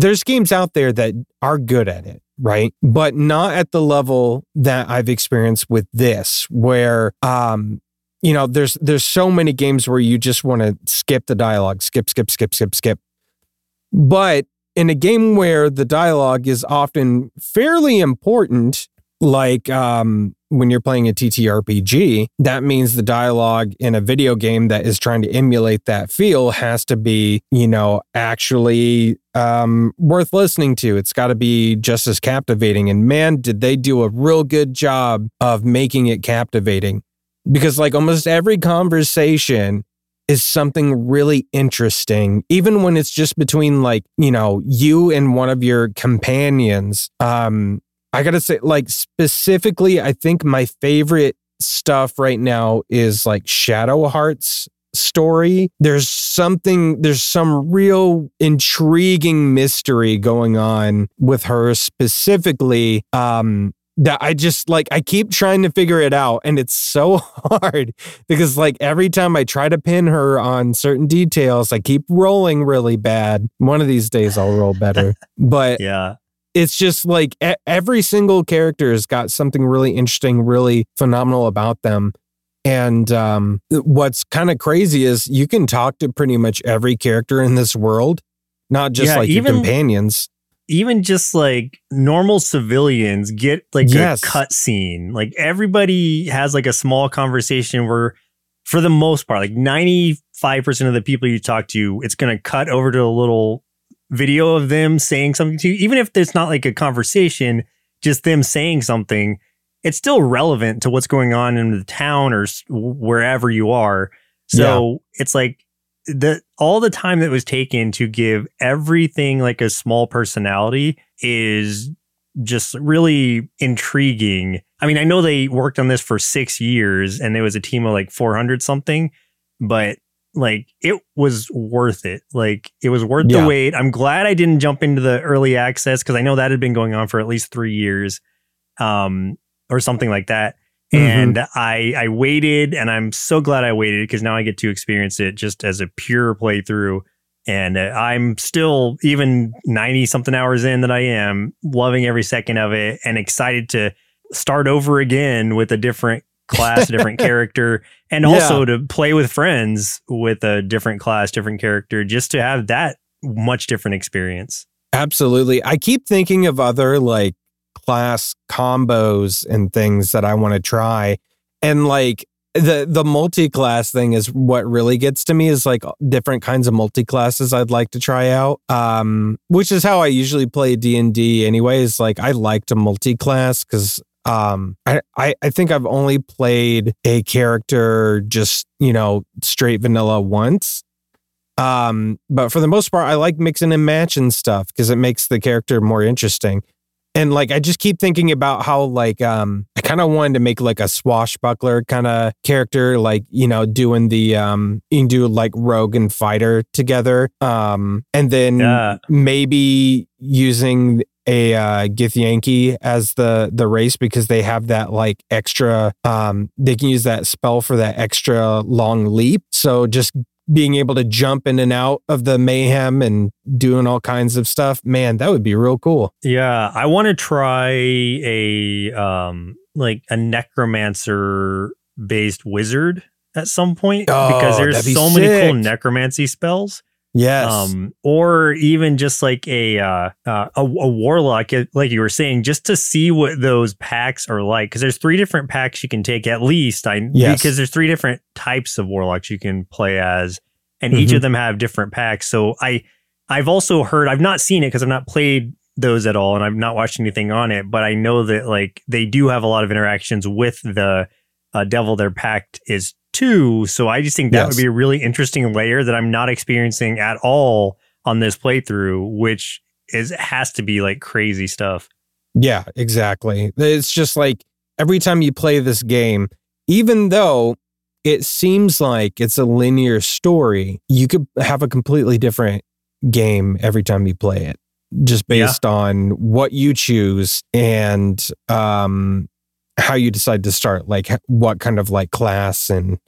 there's games out there that are good at it right? But not at the level that i've experienced with this where um you know there's there's so many games where you just want to skip the dialogue skip skip skip skip skip. But in a game where the dialogue is often fairly important like um when you're playing a TTRPG, that means the dialogue in a video game that is trying to emulate that feel has to be, you know, actually um, worth listening to. It's got to be just as captivating. And man, did they do a real good job of making it captivating. Because, like, almost every conversation is something really interesting, even when it's just between, like, you know, you and one of your companions. Um, I gotta say, like specifically, I think my favorite stuff right now is like Shadowheart's story. There's something, there's some real intriguing mystery going on with her specifically. Um, that I just like, I keep trying to figure it out, and it's so (laughs) hard because, like, every time I try to pin her on certain details, I keep rolling really bad. One of these days, I'll roll better. (laughs) But Yeah. It's just like every single character has got something really interesting, really phenomenal about them. And um, what's kind of crazy is you can talk to pretty much every character in this world, not just Yeah, like even- your companions. even just like normal civilians get like Yes. a cut scene. Like everybody has like a small conversation where, for the most part, like 95% of the people you talk to, it's going to cut over to a little video of them saying something to you. Even if it's not like a conversation, just them saying something, it's still relevant to what's going on in the town or wherever you are. So it's like the all the time that was taken to give everything like a small personality is just really intriguing. I mean, I know they worked on this for 6 years and it was a team of like 400 something, but like it was worth it. Like it was worth Yeah. the wait. I'm glad I didn't jump into the early access cuz I know that had been going on for at least 3 years. Um or something like that. Mhm. And I I waited and I'm so glad I waited because now I get to experience it just as a pure playthrough. And uh, I'm still even 90 something hours in that I am loving every second of it and excited to start over again with a different class, a different (laughs) character, and Yeah. also to play with friends with a different class, different character, just to have that much different experience. Absolutely. I keep thinking of other like class combos and things that I want to try. And like the the multi-class thing is what really gets to me is like different kinds of multi-classes I'd like to try out. Um which is how I usually play D&D anyways. Like I like to multi-class cuz um I, I I think I've only played a character just, you know, straight vanilla once. Um, but for the most part, I like mixing and matching stuff because it makes the character more interesting. And like I just keep thinking about how like um I kind of wanted to make like a swashbuckler kind of character, like you know, doing the um you can do like rogue and fighter together. Um and then Yeah. maybe using a uh Githyanki as the the race because they have that like extra um they can use that spell for that extra long leap. So just being able to jump in and out of the mayhem and doing all kinds of stuff, man, that would be real cool. Yeah, I want to try a um like a necromancer based wizard at some point Oh, because there's be so many cool necromancy spells. Yes. Um, or even just like a uh, uh a, a warlock, like you were saying, just to see what those pacts are like. Because there's three different pacts you can take at least. I Yes. because there's three different types of warlocks you can play as, and each Mhm. of them have different pacts. So I I've also heard I've not seen it because I've not played those at all, and I've not watched anything on it. But I know that like they do have a lot of interactions with the uh, devil their pact is two. So I just think that Yes. would be a really interesting layer that I'm not experiencing at all on this playthrough, which is has to be like crazy stuff. Yeah, exactly. It's just like every time you play this game, even though it seems like it's a linear story. You could have a completely different game every time you play it, just Yeah. based on what you choose and um, how you decide to start, like what kind of like class and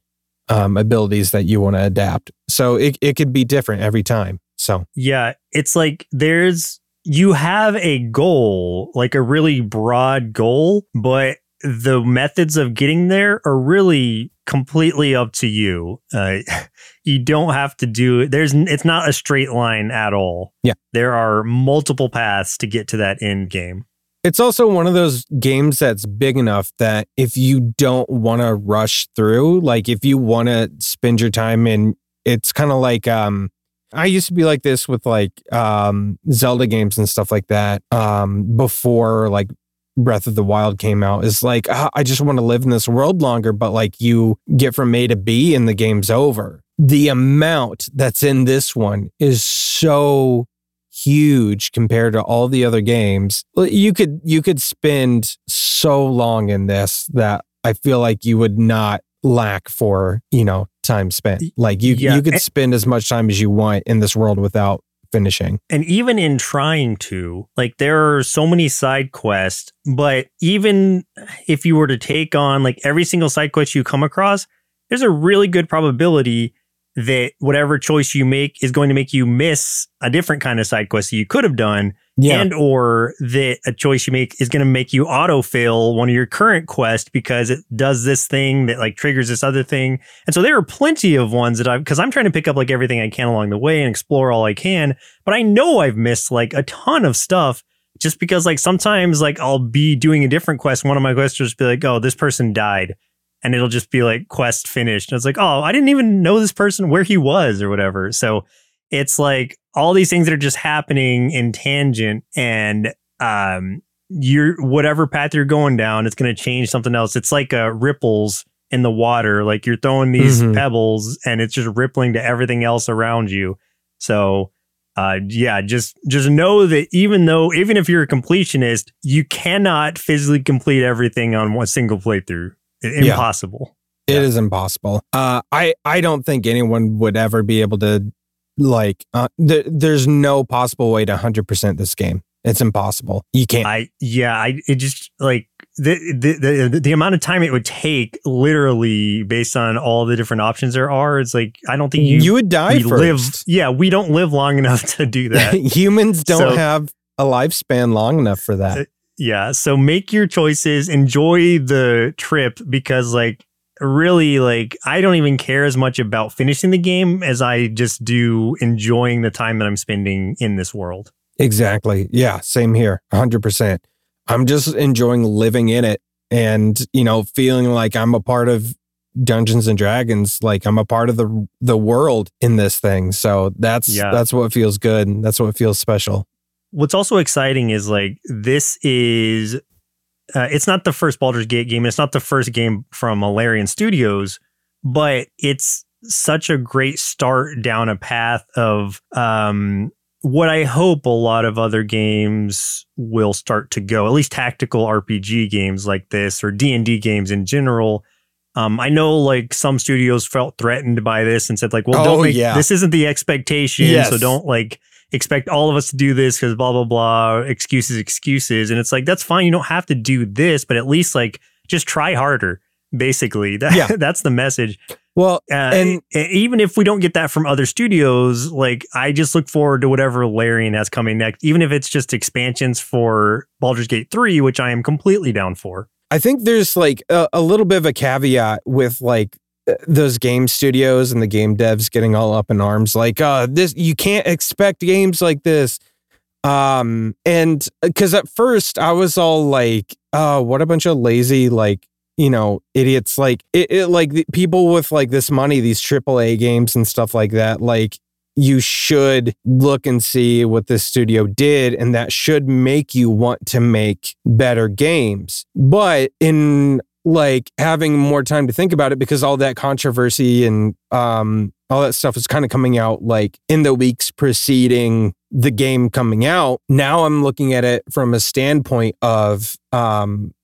um, abilities that you want to adapt. So it, it could be different every time. So Yeah, it's like there's you have a goal, like a really broad goal, but the methods of getting there are really completely up to you. Uh, (laughs) you don't have to do it. There's it's not a straight line at all. Yeah. there are multiple paths to get to that end game. It's also one of those games that's big enough that if you don't want to rush through, like if you want to spend your time in, it's kind of like um I used to be like this with like um Zelda games and stuff like that um before like Breath of the Wild came out. Is like ah, I just want to live in this world longer, but like you get from A to B and the game's over. The amount that's in this one is so huge compared to all the other games. You could you could spend so long in this that I feel like you would not lack for, you know, time spent. Like you Yeah, you could spend as much time as you want in this world without finishing. And even in trying to, like, there are so many side quests, but even if you were to take on like every single side quest you come across, there's a really good probability that whatever choice you make is going to make you miss a different kind of side quest that you could have done Yeah. and or that a choice you make is going to make you auto fail one of your current quests because it does this thing that like triggers this other thing. And so there are plenty of ones that i've because i'm trying to pick up like everything i can along the way and explore all i can but i know i've missed like a ton of stuff just because like sometimes like i'll be doing a different quest. One of my quests will just be like oh this person died and it'll just be like quest finished. And it's like oh i didn't even know this person where he was or whatever. So it's like all these things that are just happening in tangent and um you're whatever path you're going down it's going to change something else. It's like uh ripples in the water. Like you're throwing these Mhm. pebbles and it's just rippling to everything else around you. So uh yeah just just know that even though even if you're a completionist you cannot physically complete everything on one single playthrough Impossible It is Yeah. impossible. Uh, I I don't think anyone would ever be able to like. Uh, th- there's no possible way to hundred percent this game. It's impossible. You can't. I yeah, I it just like the, the the the amount of time it would take, literally based on all the different options there are. It's like I don't think you, you would die first. live. Yeah, we don't live long enough (laughs) to do that. (laughs) Humans don't So- have a lifespan long enough for that. Yeah, so make your choices, enjoy the trip because like really like I don't even care as much about finishing the game as I just do enjoying the time that I'm spending in this world. Exactly. Yeah, same here. 100%. I'm just enjoying living in it and, you know, feeling like I'm a part of Dungeons and Dragons, like I'm a part of the the world in this thing. So that's Yeah. that's what feels good and that's what feels special. What's also exciting is like this is uh, it's not the first Baldur's Gate game. It's not the first game from Larian Studios, but it's such a great start down a path of um, what I hope a lot of other games will start to go. At least tactical RPG games like this or D and D games in general. Um, I know like some studios felt threatened by this and said like, well, Oh, don't make yeah. this isn't the expectation, Yes. so don't like expect all of us to do this because blah blah blah excuses excuses. And it's like that's fine. You don't have to do this but at least like just try harder basically. That, Yeah. (laughs) that's the message. Well, uh, And- and even if we don't get that from other studios like i just look forward to whatever larian has coming next even if it's just expansions for Baldur's Gate 3 which i am completely down for. I think there's like a, a little bit of a caveat with like those game studios and the game devs getting all up in arms like uh this you can't expect games like this. Um and because at first i was all like oh what a bunch of lazy like you know idiots. Like it, it like people with like this money these AAA games and stuff like that like you should look and see what this studio did and that should make you want to make better games. But in like having more time to think about it because all that controversy and um all that stuff is kind of coming out like in the weeks preceding the game coming out now i'm looking at it from a standpoint of um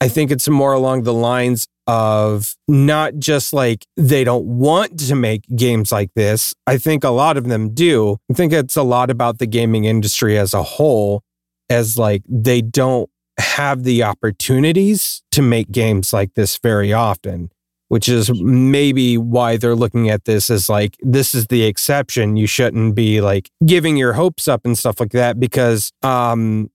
i think it's more along the lines of not just like they don't want to make games like this. I think a lot of them do. I think it's a lot about the gaming industry as a whole, as like they don't have the opportunities to make games like this very often which is maybe why they're looking at this as like this is the exception. You shouldn't be like giving your hopes up and stuff like that because um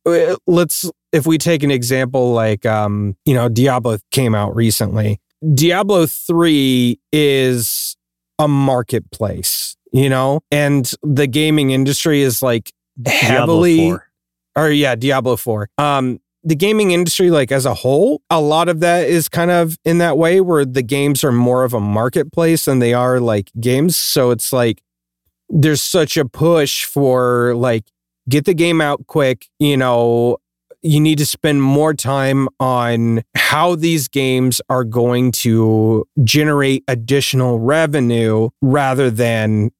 let's if we take an example like um you know Diablo came out recently. Diablo 3 is a marketplace you know? And the gaming industry is like heavily or yeah, Diablo 4. Um the gaming industry like as a whole, a lot of that is kind of in that way where the games are more of a marketplace than they are like games. So it's like there's such a push for like get the game out quick, you know, you need to spend more time on how these games are going to generate additional revenue rather than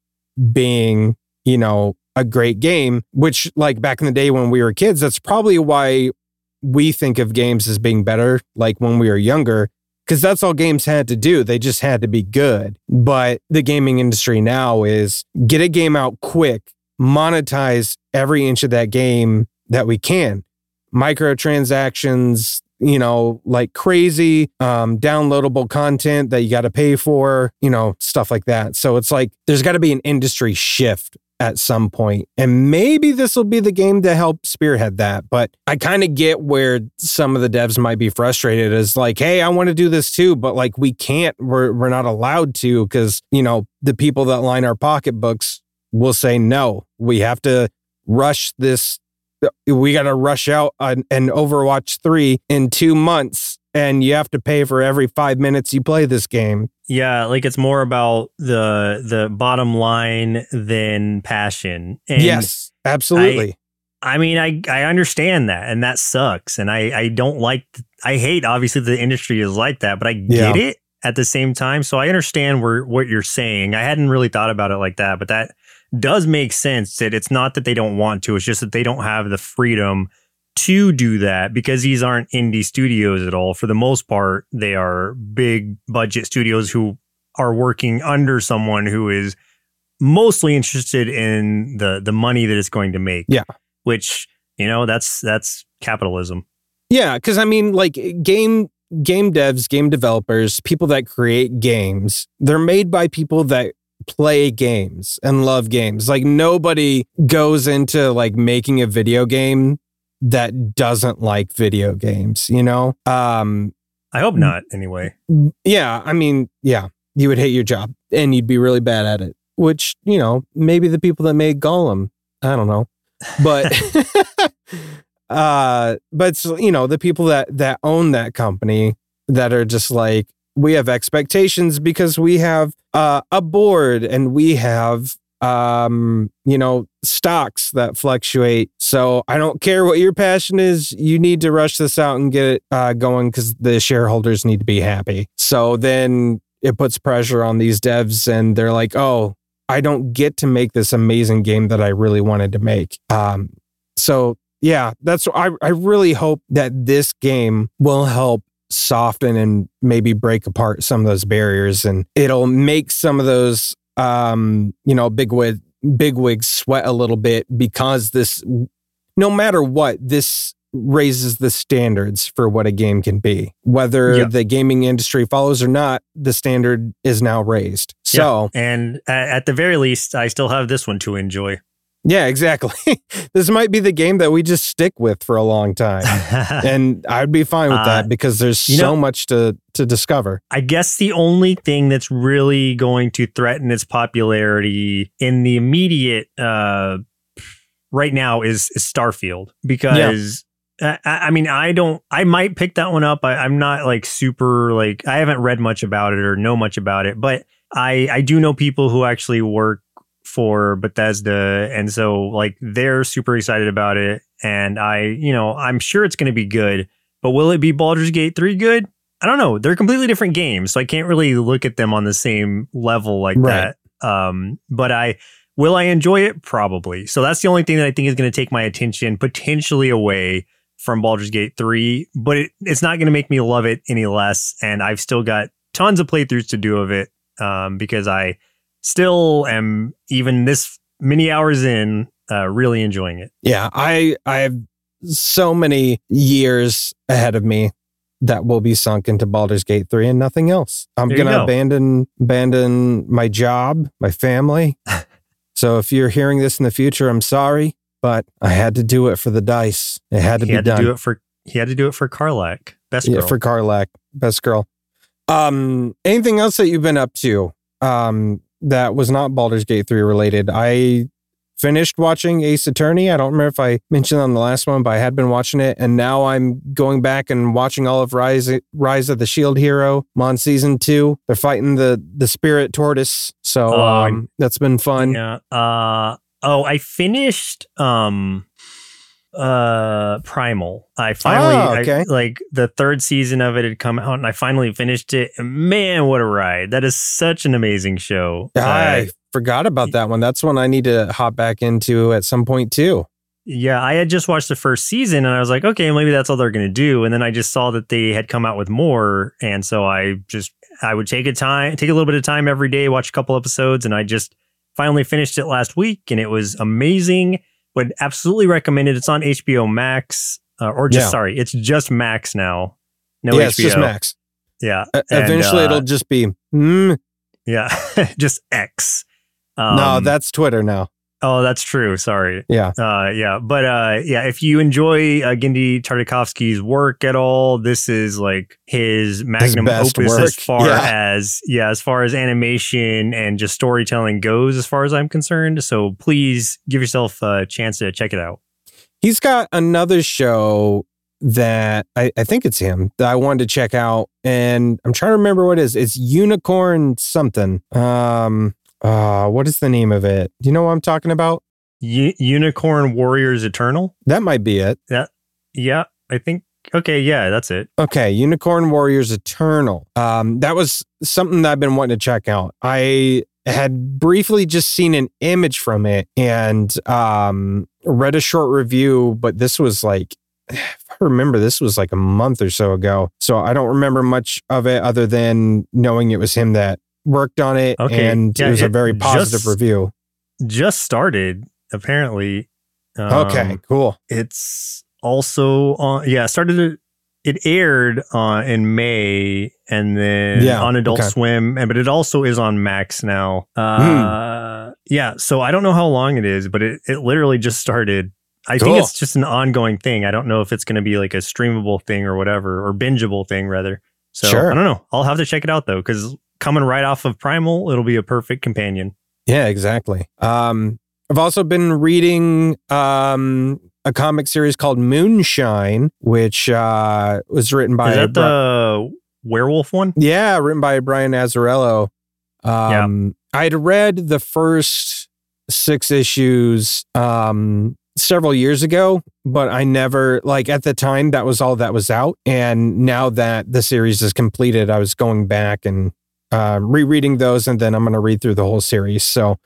being, you know, a great game, which like back in the day when we were kids, that's probably why we think of games as being better like when we were younger because that's all games had to do. They just had to be good. But the gaming industry now is get a game out quick, monetize every inch of that game that we can. Microtransactions, you know, like crazy, um, downloadable content that you got to pay for, you know, stuff like that. So it's like there's got to be an industry shift at some point. And maybe this will be the game to help spearhead that. But I kind of get where some of the devs might be frustrated is like, hey, I want to do this too, but like we can't, we're, we're not allowed to because, you know, the people that line our pocketbooks will say, no, we have to rush this. We got to rush out an, an Overwatch 3 in two months. And you have to pay for every five minutes you play this game. Yeah, like it's more about the the bottom line than passion. And yes, absolutely. I mean, I I understand that, and that sucks. And I I don't like. I hate obviously the industry is like that, but I get Yeah. it at the same time. So I understand where what you're saying. I hadn't really thought about it like that, but that does make sense. That it's not that they don't want to; it's just that they don't have the freedom to do that because these aren't indie studios at all. For the most part, they are big budget studios who are working under someone who is mostly interested in the the money that it's going to make. Yeah. Which, you know, that's that's capitalism. Yeah, because I mean, like game game devs, game developers, people that create games, they're made by people that play games and love games. Like nobody goes into like making a video game that doesn't like video games, you know? Um I hope not anyway. yeah, I mean, yeah, you would hate your job and you'd be really bad at it, which, you know, maybe the people that made Gollum, I don't know. But (laughs) (laughs) uh but you know, the people that that own that company that are just like we have expectations because we have uh, a board and we have um you know stocks that fluctuate. So i don't care what your passion is you need to rush this out and get it uh, going because the shareholders need to be happy. So then it puts pressure on these devs and they're like oh i don't get to make this amazing game that i really wanted to make. Um so yeah that's i i really hope that this game will help soften and maybe break apart some of those barriers and it'll make some of those um you know big wig big wigs sweat a little bit because this no matter what this raises the standards for what a game can be whether Yeah. the gaming industry follows or not the standard is now raised so And at the very least, I still have this one to enjoy. Yeah exactly. (laughs) This might be the game that we just stick with for a long time. (laughs) And i'd be fine with Uh, that because there's you so know- much to to discover. I guess the only thing that's really going to threaten its popularity in the immediate uh, right now is, is Starfield. Because I, I mean I don't I might pick that one up. I, I'm not like super like I haven't read much about it or know much about it, but I I do know people who actually work for Bethesda and so like they're super excited about it and I you know I'm sure it's going to be good, but will it be Baldur's Gate 3 good? I don't know. They're completely different games, so I can't really look at them on the same level like Right. that. Um, but I will I enjoy it probably. So that's the only thing that I think is going to take my attention potentially away from Baldur's Gate 3, but it, it's not going to make me love it any less. And I've still got tons of playthroughs to do of it um, because I still am, even this many hours in, uh, really enjoying it. Yeah, I I have so many years ahead of me that will be sunk into Baldur's Gate 3 and nothing else. I'm going to go. abandon abandon my job, my family. (laughs) so if you're hearing this in the future, I'm sorry, but I had to do it for the dice. It had to he be had done. to do it for he had to do it for Karlach, best yeah, for Karlach, best girl. Um anything else that you've been up to um that was not Baldur's Gate 3 related? I finished watching Ace Attorney. I don't remember if I mentioned on the last one, but I had been watching it, and now I'm going back and watching all of Rise Rise of the Shield Hero. I'm on season two. They're fighting the the Spirit Tortoise, so Oh, um, that's been fun. Yeah. Uh oh, I finished um uh Primal. I finally Oh, I- like the third season of it had come out and I finally finished it. Man, what a ride. That is such an amazing show. Uh, I forgot about that one. That's one I need to hop back into at some point too. yeah, I had just watched the first season and I was like, okay, maybe that's all they're going to do. And then I just saw that they had come out with more. And so I just, I would take a time, take a little bit of time every day, watch a couple episodes. And I just finally finished it last week and it was amazing. Would absolutely recommend it. It's on HBO Max uh, or just, Yeah. sorry, it's just Max now. No yeah, HBO. it's just Max. Yeah. E- And, Eventually, uh, it'll just be. Mm, Yeah. (laughs) just X. no, Um, that's Twitter now. Oh, that's true. Sorry. Yeah. Uh, yeah. But uh, yeah, if you enjoy uh, Genndy Tartakovsky's work at all, this is like his magnum best opus work. as far Yeah. as yeah, as far as animation and just storytelling goes, as far as I'm concerned. So please give yourself a chance to check it out. He's got another show that I, I think it's him that I wanted to check out, and I'm trying to remember what it is. It's Unicorn something. Um, uh, what is the name of it? Do you know what I'm talking about? U- Unicorn Warriors Eternal. That might be it. Yeah, yeah, I think. Okay, yeah, that's it. Okay, Unicorn Warriors Eternal. Um, that was something that I've been wanting to check out. I had briefly just seen an image from it and um read a short review, but this was like (sighs) if I remember this was like a month or so ago. So I don't remember much of it other than knowing it was him that worked on it Okay, and yeah, it was a very positive just- review. Just started apparently. okay, Um, cool. It's also on. Yeah, started. to- It aired uh, in May, and then Yeah, on Adult okay. Swim, and but it also is on Max now. Uh, Hmm. Yeah, so I don't know how long it is, but it it literally just started. I Cool. think it's just an ongoing thing. I don't know if it's going to be like a streamable thing or whatever, or bingeable thing rather. So Sure. I don't know. I'll have to check it out though, because coming right off of Primal, it'll be a perfect companion. Yeah, exactly. Um, I've also been reading um, a comic series called Moonshine, which uh, was written by is that Bri- the werewolf one? yeah, written by Brian Azzarello. Um, I'd read the first six issues um, several years ago, but I never like at the time that was all that was out, and now that the series is completed, I was going back and uh, rereading those, and then I'm going to read through the whole series. So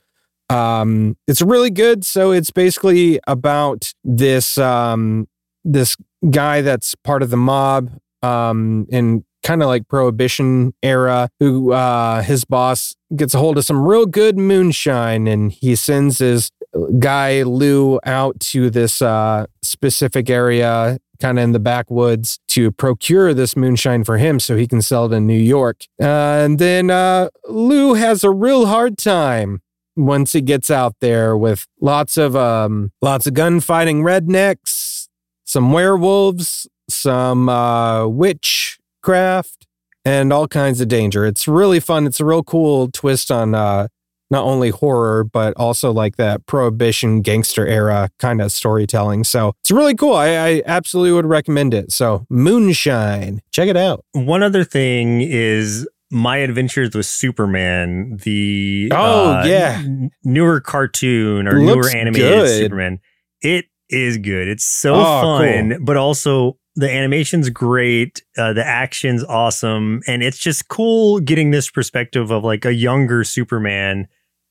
um, it's really good. So it's basically about this um, this guy that's part of the mob um, in kind of like prohibition era who uh, his boss gets a hold of some real good moonshine and he sends his guy Lou out to this uh, specific area kind of in the backwoods to procure this moonshine for him so he can sell it in New York. Uh, and then uh, Lou has a real hard time once he gets out there with lots of um, lots of gunfighting rednecks, some werewolves, some uh, witchcraft, and all kinds of danger. It's really fun. It's a real cool twist on uh, not only horror but also like that prohibition gangster era kind of storytelling. So it's really cool. I, I absolutely would recommend it. So Moonshine, check it out. One other thing is My Adventures with Superman, the Oh, uh, yeah. n- newer cartoon or Looks newer animated good. Superman. It is good. It's so Oh, fun, but also the animation's great. Uh, the action's awesome, and it's just cool getting this perspective of like a younger Superman,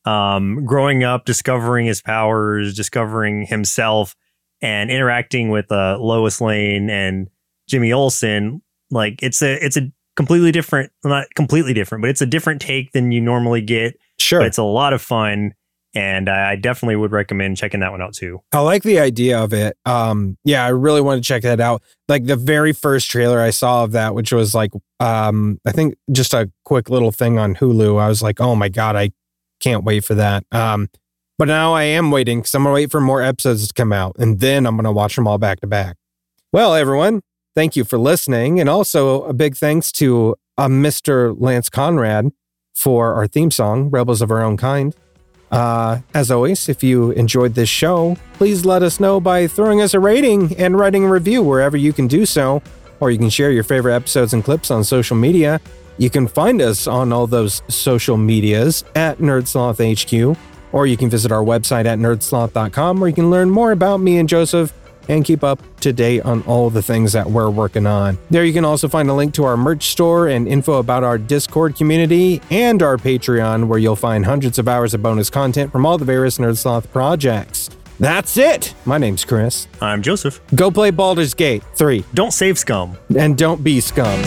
um, growing up, discovering his powers, discovering himself. and interacting with uh, Lois Lane and Jimmy Olsen, like it's a it's a completely different, not completely different, but it's a different take than you normally get. Sure. But it's a lot of fun, and I I definitely would recommend checking that one out too. I like the idea of it. Um, yeah, I really want to check that out. Like the very first trailer I saw of that, which was like, um, I think just a quick little thing on Hulu. I was like, oh my god, I can't wait for that. Um, but now I am waiting because I'm gonna wait for more episodes to come out, and then I'm gonna watch them all back to back. Well, everyone, thank you for listening, and also a big thanks to uh, Mr. Lance Conrad for our theme song, "Rebels of Our Own Kind." Uh, as always, if you enjoyed this show, please let us know by throwing us a rating and writing a review wherever you can do so, or you can share your favorite episodes and clips on social media. You can find us on all those social medias at Nerdsloth HQ, or you can visit our website at nerdsloth.com where you can learn more about me and Joseph and keep up to date on all the things that we're working on. There you can also find a link to our merch store and info about our Discord community and our Patreon, where you'll find hundreds of hours of bonus content from all the various Nerdsloth projects. That's it. My name's Chris. I'm Joseph. Go play Baldur's Gate 3 Don't save scum. and don't be scum.